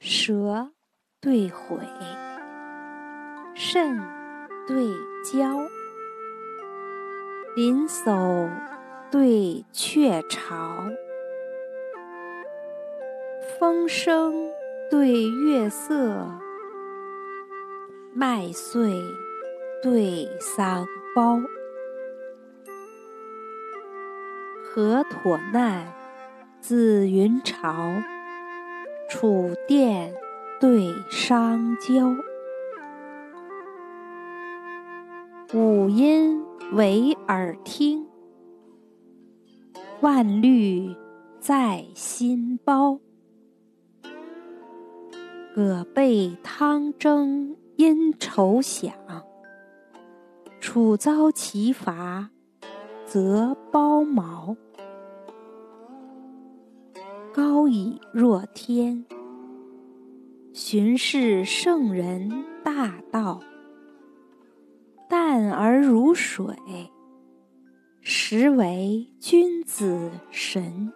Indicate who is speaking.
Speaker 1: 舌对悔，肾对焦，林叟对雀巢，风声对月色，麦穗对桑苞，河妥难自云巢，楚甸对商郊，五音为耳听，万虑在心包。葛备汤蒸因愁想，楚遭其伐则包茅。高以若天，巡视圣人大道；淡而如水，实为君子神。